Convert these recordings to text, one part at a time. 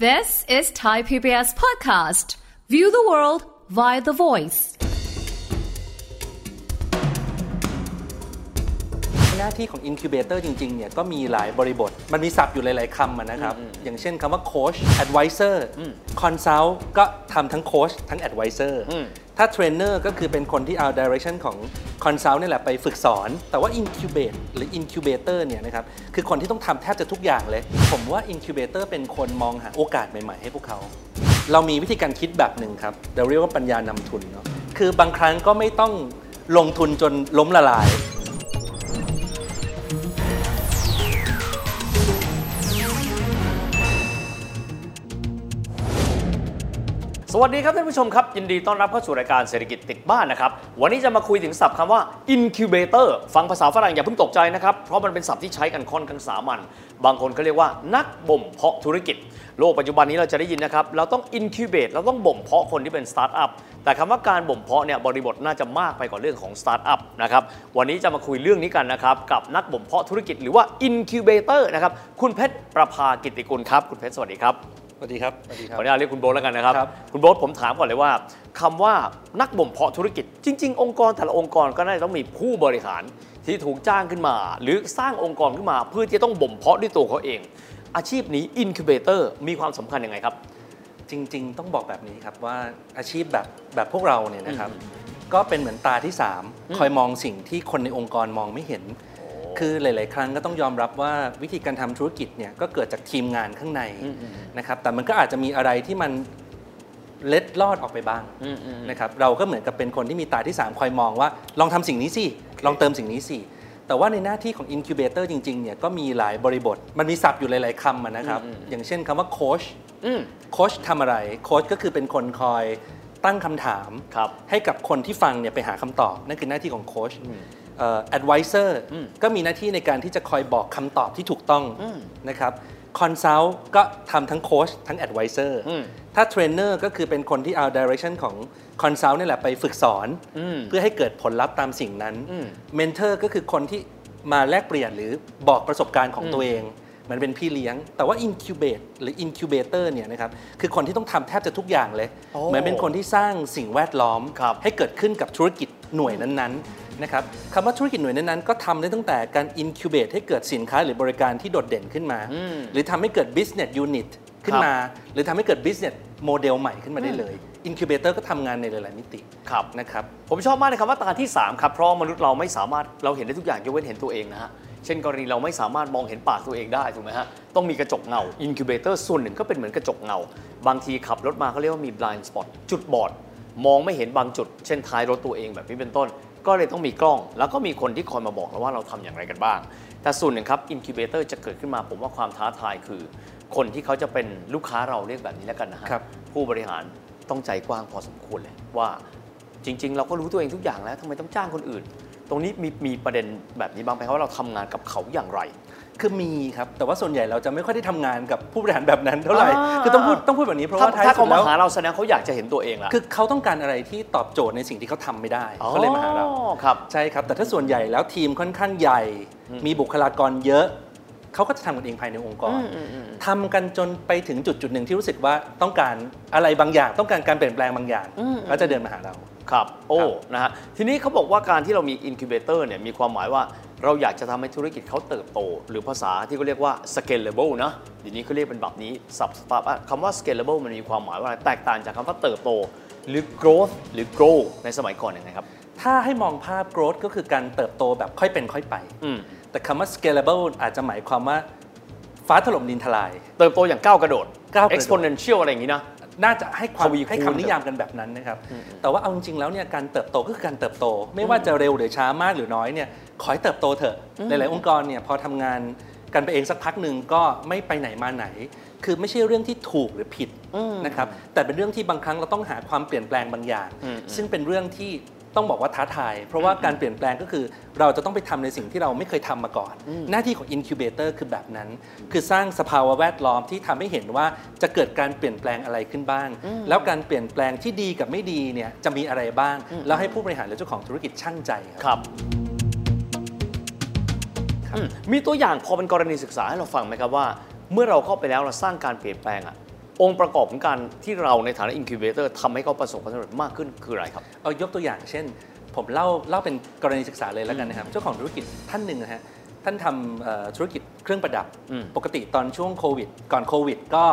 This is Thai PBS Podcast. View the world via the voice. หน้าที่ของ incubator จริงๆ เนี่ยก็มีหลายบริบท มันมีศัพท์อยู่หลาย ๆคำอะนะครับ อย่างเช่นคำว่า coach advisor consult ก็ทำทั้ง coach ทั้ง advisor ถ้าเทรนเนอร์ก็คือเป็นคนที่เอา direction ของ consult นี่แหละไปฝึกสอน แต่ว่า incubate หรือ incubator เนี่ยนะครับคือคนที่ต้องทำแทบจะทุกอย่างเลย ผมว่า incubator เป็นคนมองหาโอกาสใหม่ๆให้พวกเขา เรามีวิธีการคิดแบบหนึ่งครับเราเรียกว่าปัญญานำทุนเนาะคือบางครั้งก็ไม่ต้องลงทุนจนล้มละลาย สวัสดีครับท่านผู้ชมครับยินดีต้อนรับเข้าสู่รายการเศรษฐกิจติดบ้านนะครับวันนี้จะมาคุยถึงศัพท์คำว่า incubator ฟังภาษาฝรั่งอย่าเพิ่งตกใจนะครับเพราะมันเป็นศัพท์ที่ใช้กันค่อนข้างสามัญบางคนก็เรียกว่านักบ่มเพาะธุรกิจ โลกปัจจุบันนี้เราจะได้ยินนะครับเราต้อง incubate เราต้องบ่มเพาะคนที่เป็นสตาร์ทอัพแต่คำว่าการบ่มเพาะเนี่ยบริบทน่าจะมากไปกว่าเรื่องของสตาร์ทอัพนะครับวันนี้จะมาคุยเรื่องนี้กันนะครับกับนักบ่มเพาะธุรกิจหรือว่า incubator นะครับคุณเพชรประภากิติกุลครับคุณเพชรสวัสดีครับ สวัสดีครับสวัสดีคขรับออนุญาตเรียกคุณโบ๊ทแล้วกันนะครับครับคุณโบ๊ทผมถามก่อนเลยว่าคำว่านักบ่มเพาะธุรกิจ จริง ๆ องค์กรแต่ละองค์กรก็น่าจะต้องมีผู้บริหารที่ถูกจ้างขึ้นมา หรือสร้างองค์กรขึ้นมา เพื่อที่จะต้องบ่มเพาะด้วยตัวเขาเอง อาชีพนี้ incubator มีความสำคัญยังไงครับ จริง ๆ ต้องบอกแบบนี้ครับว่าอาชีพแบบแบบพวกเราเนี่ยนะครับ ก็เป็นเหมือนตาที่ 3 คอยมองสิ่งที่คนในองค์กรมองไม่เห็น คือหลาย ๆ ครั้งก็ต้องยอมรับว่าวิธีการทำธุรกิจเนี่ยก็เกิดจากทีมงานข้างในนะครับแต่มันก็อาจจะมีอะไรที่มันเล็ดลอดออกไปบ้างนะครับเราก็เหมือนกับเป็นคนที่มีตาที่ 3 คอยมองว่า ลองทำสิ่งนี้สิลองเติมสิ่งนี้สิแต่ว่าในหน้าที่ของ incubator จริง ๆ เนี่ยก็มีหลายบริบท มันมีศัพท์อยู่หลาย ๆคำอะนะครับ อย่างเช่นคำว่า coach อืมโค้ชทำอะไร โค้ชก็คือเป็นคนคอยตั้งคำถามครับให้กับคนที่ฟังเนี่ยไปหาคำตอบ นั่นคือหน้าที่ของโค้ชเอ่อ advisor ก็มีหน้าที่ในการที่จะคอยบอกคำตอบที่ถูกต้องนะครับ consult ก็ทำทั้งโค้ชทั้ง advisor ถ้าเทรนเนอร์ก็คือเป็นคนที่เอา direction ของ consult นี่แหละไปฝึกสอน เพื่อให้เกิดผลลัพธ์ตามสิ่งนั้น mentor ก็คือคนที่มาแลกเปลี่ยนหรือบอกประสบการณ์ของตัวเองมันเป็นพี่เลี้ยง แต่ว่า incubate หรือ incubator เนี่ยนะครับ คือคนที่ต้องทำแทบจะทุกอย่างเลยโอ้เหมือนเป็นคนที่สร้างสิ่งแวดล้อมครับให้เกิดขึ้นกับธุรกิจหน่วยนั้นๆ นะครับคำว่าธุรกิจหน่วยนั้นๆก็ทำได้ตั้งแต่การ incubate ให้เกิดสินค้าหรือบริการที่โดดเด่นขึ้นมาหรือทำให้เกิด business unit ขึ้นมา หรือทำให้เกิด business model ใหม่ขึ้นมาได้เลย incubator ก็ทำงานในหลายๆมิติครับ นะครับ ผมชอบมากเลยคำว่าตาที่ 3 ครับ เพราะมนุษย์เราไม่สามารถเราเห็นได้ทุกอย่างยกเว้นเห็นตัวเองนะฮะ เช่นกรณีเราไม่สามารถมองเห็นปากตัวเองได้ถูกไหมฮะ ต้องมีกระจกเงา incubator ส่วนหนึ่งก็เป็นเหมือนกระจกเงา บางทีขับรถมาเขาเรียกว่ามี blind spot จุดบอด มองไม่เห็นบางจุด เช่นท้ายรถตัวเองแบบนี้เป็นต้น ก็เลยต้องมีกล้อง แล้วก็มีคนที่คอยมาบอกเราว่าเราทำอย่างไรกันบ้าง แต่ส่วนหนึ่งครับ incubator จะเกิดขึ้นมาผมว่าความท้าทายคือ คนที่เขาจะเป็นลูกค้าเราเรียกแบบนี้แล้วกันนะฮะครับผู้บริหารต้องใจกว้างพอสมควรเลยว่าจริง ๆ เราก็รู้ตัวเองทุกอย่างแล้วทำไมต้องจ้างคนอื่น ตรงนี้มีมีประเด็นแบบนี้บ้างไหมครับว่าเราทำงานกับเขาอย่างไร คือมีครับ แต่ว่าส่วนใหญ่เราจะไม่ค่อยได้ทำงานกับผู้บริหารแบบนั้นเท่าไหร่อ่าคือต้องพูดต้องพูดแบบนี้เพราะถ้าว่าท้ายถ้าสุเขาดมาแล้วหาเราแสดงเขาอยากจะเห็นตัวเองละคือเขาต้องการอะไรที่ตอบโจทย์ในสิ่งที่เขาทำไม่ได้เขาเลยมาหาเราอ๋อครับใช่ครับ แต่ถ้าส่วนใหญ่แล้วทีมค่อนข้างใหญ่ มีบุคลากรเยอะเขาก็จะทำกันเองภายในองค์กรทำกันจนไปถึงจุดจุดหนึ่งที่รู้สึกว่าต้องการอะไรบางอย่าง ต้องการการเปลี่ยนแปลงบางอย่างก็จะเดินมาหาเราครับ โอ้ครับนะฮะทีนี้เขาบอกว่าการที่เรามี incubator เนี่ยมีความหมายว่า เราอยากจะทำให้ธุรกิจเขาเติบโต หรือภาษาที่เขาเรียกว่า scalable นะเดี๋ยวนี้เขาเรียกเป็นแบบนี้สับสตาร์ทคำว่า scalable มันมีความหมายว่าอะไรแตกต่างจากคำว่าเติบโต หรือ growth หรือ grow ในสมัยก่อนยังไงครับ ถ้าให้มองภาพ growth ก็คือการเติบโตแบบค่อยเป็นค่อยไปอืมแต่คำว่า scalable อาจจะหมายความว่าฟ้าถล่มดินทลาย เติบโตอย่างก้าวกระโดดก้าวกระโดด exponential อะไรอย่างนี้นะ น่าจะให้ความทวีคูณให้คำนิยามกันแบบนั้นนะครับ แต่ว่าเอาจริงๆแล้วเนี่ยการเติบโตก็คือการเติบโต ไม่ว่าจะเร็วหรือช้ามากหรือน้อยเนี่ยขอให้เติบโตเถอะหลายๆองค์กรเนี่ยพอทำงานกันไปเองสักพักหนึ่งก็ไม่ไปไหนมาไหน คือไม่ใช่เรื่องที่ถูกหรือผิดนะครับแต่เป็นเรื่องที่บางครั้งเราต้องหาความเปลี่ยนแปลงบางอย่าง ซึ่งเป็นเรื่องที่ ต้องบอกว่าท้าทาย เพราะว่าการเปลี่ยนแปลงก็คือเราจะต้องไปทำในสิ่งที่เราไม่เคยทำมาก่อน หน้าที่ของ incubator คือแบบนั้น คือสร้างสภาวะแวดล้อมที่ทำให้เห็นว่าจะเกิดการเปลี่ยนแปลงอะไรขึ้นบ้าง แล้วการเปลี่ยนแปลงที่ดีกับไม่ดีเนี่ยจะมีอะไรบ้าง แล้วให้ผู้บริหารและเจ้าของธุรกิจชั่งใจครับครับอืมมีตัวอย่างพอเป็นกรณีศึกษาให้เราฟังไหมครับว่า เมื่อเราเข้าไปแล้วเราสร้างการเปลี่ยนแปลงอะ องค์ประกอบของการที่เราในฐานะ incubator ทำให้เขาประสบความสำเร็จมากขึ้นคืออะไรครับเอายกตัวอย่างเช่น ผมเล่าเล่าเป็นกรณีศึกษาเลยแล้วกันนะครับ เจ้าของธุรกิจท่านหนึ่งนะฮะท่านทำเอ่อธุรกิจเครื่องประดับอืมปกติตอนช่วงโควิด ก่อนโควิด ก็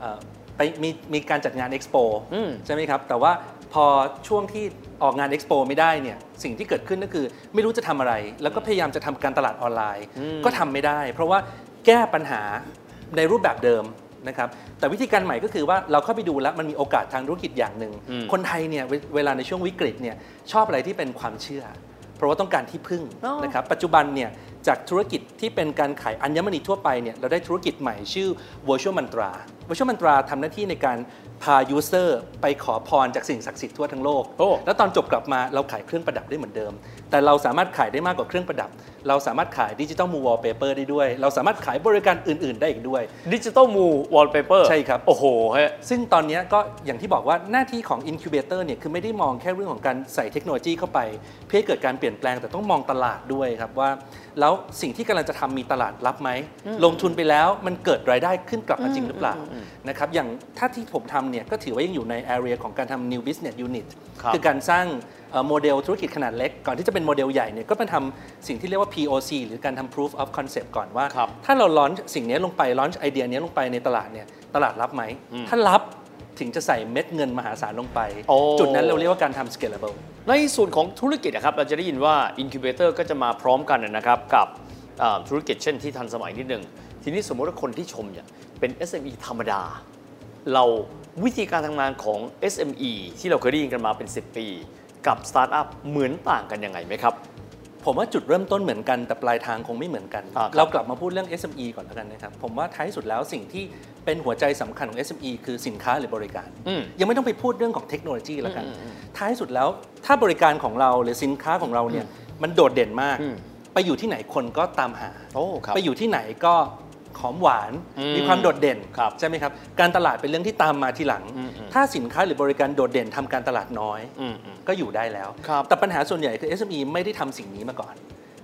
เอ่อไปมีมีการจัดงานเอ็กซ์โปอืมใช่ไหมครับ แต่ว่าพอช่วงที่ออกงานเอ็กซ์โปไม่ได้เนี่ยสิ่งที่เกิดขึ้นก็คือไม่รู้จะทำอะไร แล้วก็พยายามจะทำการตลาดออนไลน์ ก็ทำไม่ได้ เพราะว่าแก้ปัญหาในรูปแบบเดิม นะครับแต่วิธีการใหม่ก็คือว่าเราเข้าไปดูแล้วมันมีโอกาสทางธุรกิจอย่างหนึ่งอืมคนไทยเนี่ยเวเวลาในช่วงวิกฤตเนี่ยชอบอะไรที่เป็นความเชื่อ เพราะว่าต้องการที่พึ่งอ๋อนะครับปัจจุบันเนี่ยจากธุรกิจที่เป็นการขายอัญมณีทั่วไปเนี่ยเราได้ธุรกิจใหม่ชื่อ Virtual Mantra Virtual Mantra ทำหน้าที่ในการพา user ไปขอพรจากสิ่งศักดิ์สิทธิ์ทั่วทั้งโลกโอ้แล้วตอนจบกลับมาเราขายเครื่องประดับได้เหมือนเดิม แต่เราสามารถขายได้มากกว่าเครื่องประดับ เราสามารถขายดิจิ t a ลมูวอลเปเปอร์ได้ด้วย เราสามารถขายบริการอื่น ๆ ได้อีกด้วยดิจิตอลมูวอลเปเปอร์ใช่ครับ โอ้โหฮะซึ่งตอนเนี้ยก็อย่างที่บอกว่าหน้าที่ของ incubator เนี่ยคือไม่ได้มองแค่เรื่องของการใส่เทคโนโลยีเข้าไป เพื่อให้เกิดการเปลี่ยนแปลงแต่ต้องมองตลาดด้วยครับว่า แล้วสิ่งที่กำลังจะทำมีตลาดรับไหมลงทุนไปแล้วมันเกิดรายได้ขึ้นกลับมาจริงหรือเปล่านะครับอย่างถ้าที่ผมทำเนี่ยก็ถือว่ายังอยู่ใน area ของการทำ new business unit ครับคือการสร้างเอ่อโมเดลธุรกิจขนาดเล็ก ก่อนที่จะเป็นโมเดลใหญ่เนี่ยก็เป็นทำสิ่งที่เรียกว่า POC หรือการทำ proof of concept ก่อนว่าครับถ้าเราลอนสิ่งนี้ลงไปลอนไอเดียนี้ลงไปในตลาดเนี่ยตลาดรับไหม ถ้ารับถึงจะใส่เม็ดเงินมหาศาลลงไปโอ้จุดนั้นเราเรียกว่าการทำ scalable ในส่วนของธุรกิจนะครับเราจะได้ยินว่า Incubator ก็จะมาพร้อมกันนะครับกับอ่าธุรกิจเช่นที่ทันสมัยนิดนึงทีนี้สมมติว่าคนที่ชมเนี่ย เป็น SME ธรรมดา เราวิธีการทำงานของ SME ที่เราเคยได้ยินกันมาเป็น 10 ปี กับสตาร์ทอัพเหมือนต่างกันยังไงไหมครับ ผมว่าจุดเริ่มต้นเหมือนกันแต่ปลายทางคงไม่เหมือนกันอ่าครับเรากลับมาพูดเรื่อง SME ก่อนแล้วกันนะครับ ผมว่าท้ายสุดแล้วสิ่งที่เป็นหัวใจสำคัญของ SME คือสินค้าหรือบริการอืมยังไม่ต้องไปพูดเรื่องของเทคโนโลยีแล้วกันอืมอืมท้ายสุดแล้วถ้าบริการของเราหรือสินค้าของเราเนี่ยมันโดดเด่นมากอืมไปอยู่ที่ไหนคนก็ตามหาโอ้ครับไปอยู่ที่ไหนก็ห อมหวานอืมมีความโดดเด่นครับใช่ไหมครับ การตลาดเป็นเรื่องที่ตามมาทีหลังอืมอืมถ้าสินค้าหรือบริการโดดเด่นทำการตลาดน้อยอืมอืมก็อยู่ได้แล้วครับแต่ปัญหาส่วนใหญ่คือ SME ไม่ได้ทำสิ่งนี้มาก่อน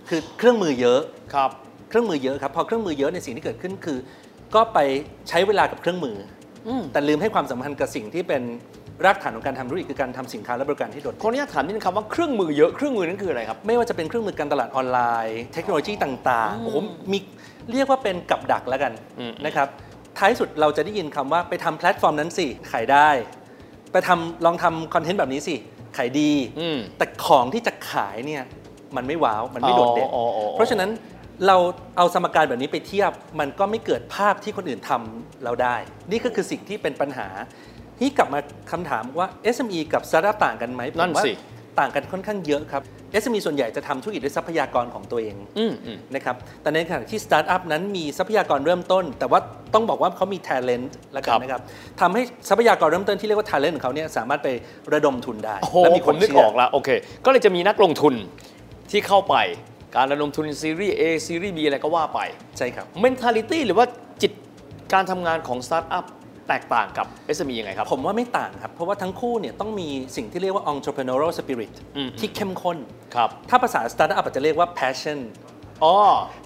คือเครื่องมือเยอะครับเครื่องมือเยอะครับ พอเครื่องมือเยอะในยสิ่งที่เกิดขึ้นคือ ก็ไปใช้เวลากับเครื่องมืออมแต่ลืมให้ความสำคัญกับสิ่งที่เป็นรากฐานของการทำธุรกิจคือการทำสินค้าและบริการที่โดดเด่นขออนุญาตถามนิดนึงครับว่าเครื่องมือเยอะเครื่องมือนั้นคืออะไรครับ ไม่ว่าจะเป็นเครื่องมือการตลาดออนไลน์ เทคโนโลยีต่างๆโอ้โหมี เรียกว่าเป็นกับดักแล้วกันอืมนะครับท้ายสุดเราจะได้ยินคำว่าไปทำแพลตฟอร์มนั้นสิขายได้ ไปทำลองทำคอนเทนต์แบบนี้สิขายดีอืมแต่ของที่จะขายเนี่ยมันไม่ว้าว มันไม่โดดเด่นอ๋ออ๋ออ๋อเพราะฉะนั้นเราเอาสมการแบบนี้ไปเทียบ มันก็ไม่เกิดภาพที่คนอื่นทำเราได้ นี่ก็คือสิ่งที่เป็นปัญหาที่กลับมาคำถามว่า SME กับ Startup ต่างกันไหมผมนั่นว่าสิ ต่างกันค่อนข้างเยอะครับ SME ส่วนใหญ่จะทำธุรกิจด้วยทรัพยากรของตัวเองอืมอืมนะครับ แต่ในขณะที่สตาร์ทอัพนั้นมีทรัพยากรเริ่มต้น แต่ว่าต้องบอกว่าเขามี talent แล้วกันนะครับทำให้ทรัพยากรเริ่มต้นที่เรียกว่า talent ของเขาเนี่ยสามารถไประดมทุนได้โอ้โหและมีผคมนนึกเชื่ออกแล้วโอเค ก็เลยจะมีนักลงทุนที่เข้าไป การระดมทุนซีรีส์ A ซีรีส์ B อะไรก็ว่าไป ใช่ครับ mentality หรือว่าจิตการทำงานของสตาร์ทอัพ แตกต่างกับ SME ยังไงครับ ผมว่าไม่ต่างครับ เพราะว่าทั้งคู่เนี่ยต้องมีสิ่งที่เรียกว่า entrepreneurial spirit อืมที่เข้มข้นครับถ้าภาษา startup อาจจะเรียกว่า passion อ๋อ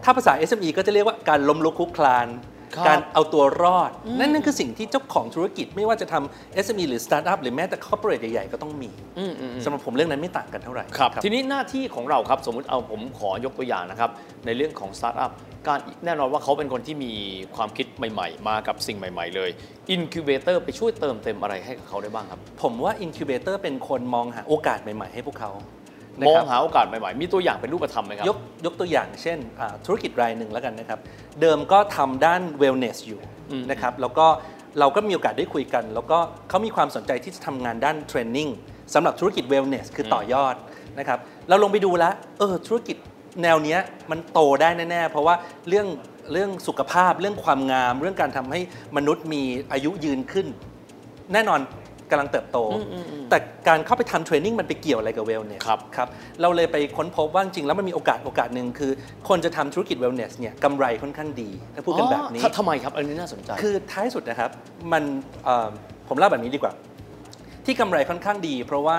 ถ้าภาษา SME ก็จะเรียกว่าการล้มลุกคลุกคลานครับ การเอาตัวรอด นั่นนั่นคือสิ่งที่เจ้าของธุรกิจไม่ว่าจะทำ SME หรือ Startup หรือแม้แต่ corporate ใหญ่ๆ ก็ต้องมีอืมอืมอืมสำหรับผมเรื่องนั้นไม่ต่างกันเท่าไหร่ครับทีนี้หน้าที่ของเราครับสมมุติเอาผมขอยกตัวอย่างนะครับในเรื่องของสตาร์ทอัพการแน่นอนว่าเขาเป็นคนที่มีความคิดใหม่ ๆ มากับสิ่งใหม่ ๆ เลยอินキュเบเตอร์ไปช่วยเติมเต็มอะไรให้กับเขาได้บ้างครับ ผมว่า incubator เป็นคนมองหาโอกาสใหม่ ๆ ให้พวกเขา มนะองครับหาโอกาสใหม่ๆ มีตัวอย่างเป็นรูปธรรมไหมครับ ยกยกตัวอย่างเช่นอ่าธุรกิจรายหนึ่งแล้วกันนะครับ เดิมก็ทำด้าน wellness อยู่อืมนะครับ แล้วก็เราก็มีโอกาสได้คุยกัน แล้วก็เขามีความสนใจที่จะทำงานด้าน training สำหรับธุรกิจ wellness คือต่อยอดนะครับ เราลงไปดูแล้ว เออ ธุรกิจแนวเนี้ยมันโตได้แน่ ๆ เพราะว่าเรื่องเรื่องสุขภาพเรื่องความงาม เรื่องการทำให้มนุษย์มีอายุยืนขึ้น แน่นอน กำลังเติบโต แต่การเข้าไปทำ training มันไปเกี่ยวอะไรกับ wellness ครับครับเราเลยไปค้นพบว่าจริงๆแล้วมันมีโอกาสโอกาสหนึ่งคือ คนจะทำธุรกิจ wellness เนี่ยกำไรค่อนข้างดีถ้าพูดกันแบบนี้อ๋อทำไมครับอันนี้น่าสนใจ คือท้ายสุดนะครับมันเอ่อผมเล่าแบบนี้ดีกว่า ที่กำไรค่อนข้างดี เพราะว่า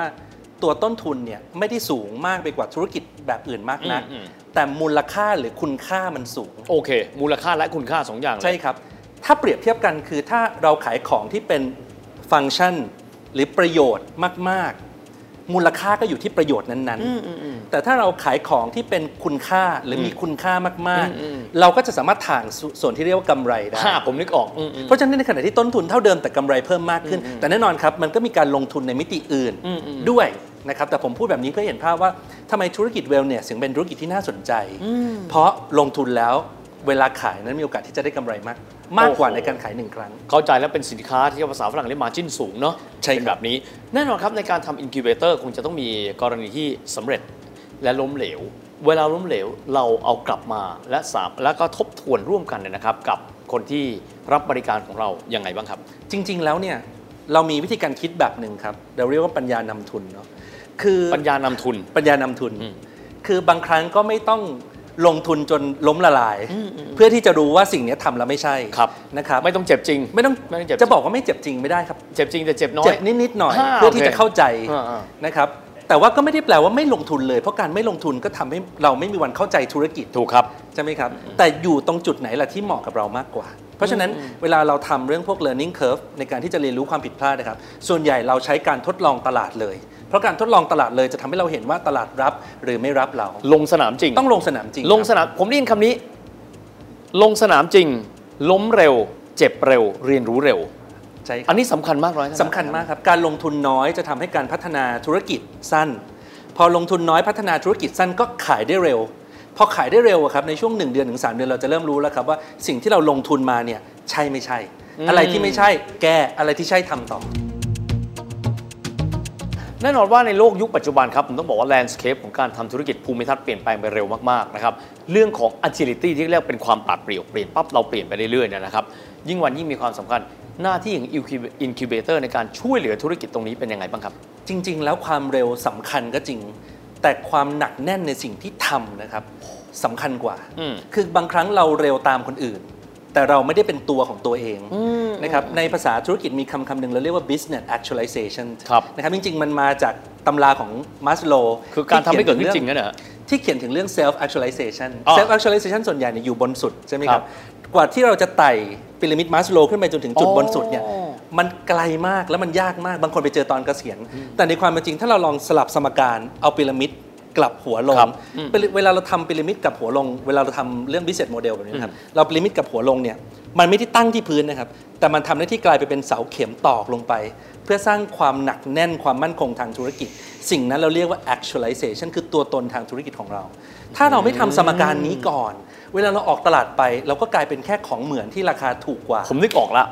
ตัวต้นทุนเนี่ยไม่ได้สูงมากไปกว่าธุรกิจแบบอื่นมากนักอืมอืมแต่มูลค่าหรือคุณค่ามันสูง โอเค มูลค่าและคุณค่าสองอย่างเลยใช่ครับถ้าเปรียบเทียบกันคือถ้าเราขายของที่เป็น ฟังก์ชันหรือประโยชน์มาก ๆ มูลค่าก็อยู่ที่ประโยชน์นั้นๆ แต่ถ้าเราขายของที่เป็นคุณค่าหรือมีคุณค่ามากๆ เราก็จะสามารถถ่างสส่วนที่เรียกว่ากำไรได้ถ้าผมนึกออกอืมอืมเพราะฉะนั้นในขณะที่ต้นทุนเท่าเดิมแต่กำไรเพิ่มมากขึ้น แต่แน่นอนครับมันก็มีการลงทุนในมิติอื่นด้วยนะครับแต่ผมพูดแบบนี้เพื่อเห็นภาพว่าทำไมธุรกิจเวลเนี่ยถึงเป็นธุรกิจที่น่าสนใจ เพราะลงทุนแล้วเวลาขายนั้นมีโอกาสที่จะได้กำไรมาก มากกว่าโอ้โหในการขายหนึ่งครั้ง เข้าใจแล้วเป็นสินค้าที่ภาษาฝรั่งเรียกมาจิ้นสูงเนาะใช่ครับเป็นแบบนี้ แน่นอนครับในการทำอิน u b เ t เตอร์คงจะต้องมีกรณีที่สำเร็จและล้มเหลว เวลาล้มเหลวเราเอากลับมาและสามแล้วก็ทบทวนร่วมกันเนี่ยนะครับ กับคนที่รับบริการของเรายังไงบ้างครับ จริง ๆ แล้วเนี่ยเรามีวิธีการคิดแบบหนึ่งครับเราเรียกว่าปัญญานำทุนเนาะคือปัญญานำทุนปัญญานำทุนอืมคือบางครั้งก็ไม่ต้อง ลงทุนจนล้มละลาย เพื่อที่จะรู้ว่าสิ่งนี้ทำแล้วไม่ใช่ครับนะครับไม่ต้องเจ็บจริง ไม่ต้องไม่ต้องเจ็บจะบอกว่าไม่เจ็บจริงไม่ได้ครับ เจ็บจริงแต่เจ็บน้อยเจ็บนิดๆหน่อยอ่าเพื่อที่โอเคจะเข้าใจอ่านะครับแต่ว่าก็ไม่ได้แปลว่าไม่ลงทุนเลย เพราะการไม่ลงทุนก็ทำให้เราไม่มีวันเข้าใจธุรกิจถูกครับใช่ไหมครับ แต่อยู่ตรงจุดไหนล่ะที่เหมาะกับเรามากกว่า เพราะฉะนั้นเวลาเราทำเรื่องพวก learning curve ในการที่จะเรียนรู้ความผิดพลาดนะครับ ส่วนใหญ่เราใช้การทดลองตลาดเลยเพ ราะการทดลองตลาดเลยจะทำให้เราเห็นว่าตลาดรับหรือไม่รับเรา ลงสนามจริง ต้องลงสนามจริง ลงครับสนามผมได้ยินคำนี้ ลงสนามจริง ล้มเร็ว เจ็บเร็ว เรียนรู้เร็วใช่ครับอันนี้สำคัญมากน้อยขนาดไหนสำคัญมากครับ การลงทุนน้อยจะทำให้การพัฒนาธุรกิจสั้น พอลงทุนน้อยพัฒนาธุรกิจสั้นก็ขายได้เร็ว พอขายได้เร็วอะครับในช่วง 1 เดือนถึง3เดือนเราจะเริ่มรู้แล้วครับว่าสิ่งที่เราลงทุนมาเนี่ยใช่ไม่ใช่ อะไรที่ไม่ใช่แก้อะไรที่ใช่ทำต่อ แน่นอนว่าในโลกยุคปัจจุบันครับผมต้องบอกว่าแลนด์สเคปของการทำธุรกิจภูมิทัศน์เปลี่ยนแปลงไปเร็วมากๆนะครับเรื่องของ agility ที่เรียกเป็นความปราดเปรียวเปลี่ยนปั๊บเราเปลี่ยนไปเรื่อยๆเนี่ยนะครับยิ่งวันยิ่งมีความสำคัญหน้าที่ของ incubator ในการช่วยเหลือธุรกิจตรงนี้เป็นยังไงบ้างครับ จริง ๆ แล้วความเร็วสำคัญก็จริง แต่ความหนักแน่นในสิ่งที่ทำนะครับสำคัญกว่าอืมคือบางครั้งเราเร็วตามคนอื่น แต่เราไม่ได้เป็นตัวของตัวเองนะครับในภาษาธุรกิจมีคำคำหนึ่งเราเรียกว่า business actualization ครับนะครับจริง ๆ มันมาจากตำราของมัสโลคือการทำให้เกิดขึ้นจริงนะเนี่ยที่เขียนถึงเรื่อง self actualization อ๋อ self actualization ส่วนใหญ่เนี่ยอยู่บนสุดใช่ไหมคครัรับบกว่าที่เราจะไต่พีระมิดมัสโลขึ้นไปจนถึงจุดอ๋อบนสุดเนี่ยมันไกลมากแล้วมันยากมากบางคนไปเจอตอนเกษียณ แต่ในความเป็นจริงถ้าเราลองสลับสมการเอาพีระมิด กลับหัวลงครับอืมเวลาเราทำพีระมิดกลับหัวลง เวลาเราทำเรื่อง business model แบบนี้นะครับ เราพีระมิดกลับหัวลงเนี่ย มันไม่ได้ตั้งที่พื้นนะครับ แต่มันทำหน้าที่กลายไปเป็นเสาเข็มตอกลงไป เพื่อสร้างความหนักแน่นความมั่นคงทางธุรกิจ สิ่งนั้นเราเรียกว่า actualization คือตัวตนทางธุรกิจของเรา ถ้าเราไม่ทำสมการนี้ก่อน เวลาเราออกตลาดไป เราก็กลายเป็นแค่ของเหมือนที่ราคาถูกกว่า ผมนึกออกละ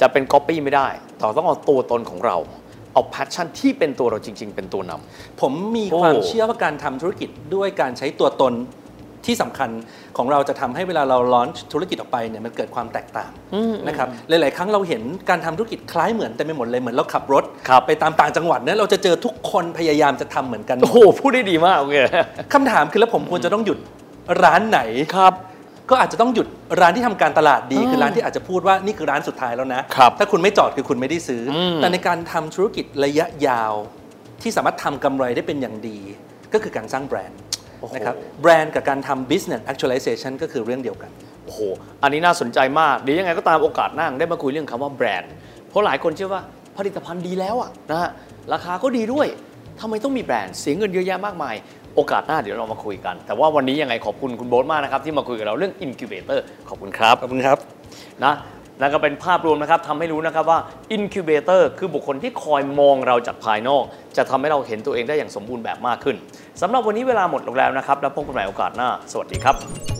จะเป็น copy ไม่ได้แต่ต้องเอาตัวตนของเรา เอา passion ที่เป็นตัวเราจริง ๆ เป็นตัวนำผมมีโอ้ความเชื่อว่าการทำธุรกิจด้วยการใช้ตัวตนที่สำคัญของเราจะทำให้เวลาเราลอนธุรกิจออกไปเนี่ยมันเกิดความแตกต่างนะครับหลาย ๆ ครั้งเราเห็นการทำธุรกิจคล้ายเหมือนแต่ไม่หมดเลยเหมือนเราขับรถครับไปตามต่างจังหวัดเนี่ยเราจะเจอทุกคนพยายามจะทำเหมือนกันหมโอ้ดโหพูดได้ดีมากโอเคคำถามคือแล้วผมควรจะต้องหยุดร้านไหนครับ ก็อาจจะต้องหยุดร้านที่ทำการตลาดดีคือร้านที่อาจจะพูดว่านี่คือร้านสุดท้ายแล้วนะครับถ้าคุณไม่จอดคือคุณไม่ได้ซื้ออมแต่ในการทำธุรกิจระยะยาว ที่สามารถทำกำไรได้เป็นอย่างดี ก็คือการสร้างแบรนด์โอ้โหนะครับแบรนด์กับการทำ business actualization ก็คือเรื่องเดียวกันโอ้โหอันนี้น่าสนใจมากเดี๋ยวยังไงก็ตามโอกาสหน้าได้มาคุยเรื่องคำว่าแบรนด์เพราะหลายคนเชื่อว่าผลิตภัณฑ์ดีแล้วอะนะฮะราคาก็ดีด้วยทำไมต้องมีแบรนด์เสียเงินเยอะแยะมากมาย โอกาสหน้าเดี๋ยวเรามาคุยกัน แต่ว่าวันนี้ยังไงขอบคุณคุณโบ๊ทมากนะครับที่มาคุยกับเราเรื่อง incubator ขอบคุณครับขอบคุณครับนะนั่นก็เป็นภาพรวมนะครับทำให้รู้นะครับว่า incubator คือบุคคลที่คอยมองเราจากภายนอก จะทำให้เราเห็นตัวเองได้อย่างสมบูรณ์แบบมากขึ้นสำหรับวันนี้เวลาหมดลงแล้วนะครับ แล้วพบกันใหม่โอกาสหน้า สวัสดีครับ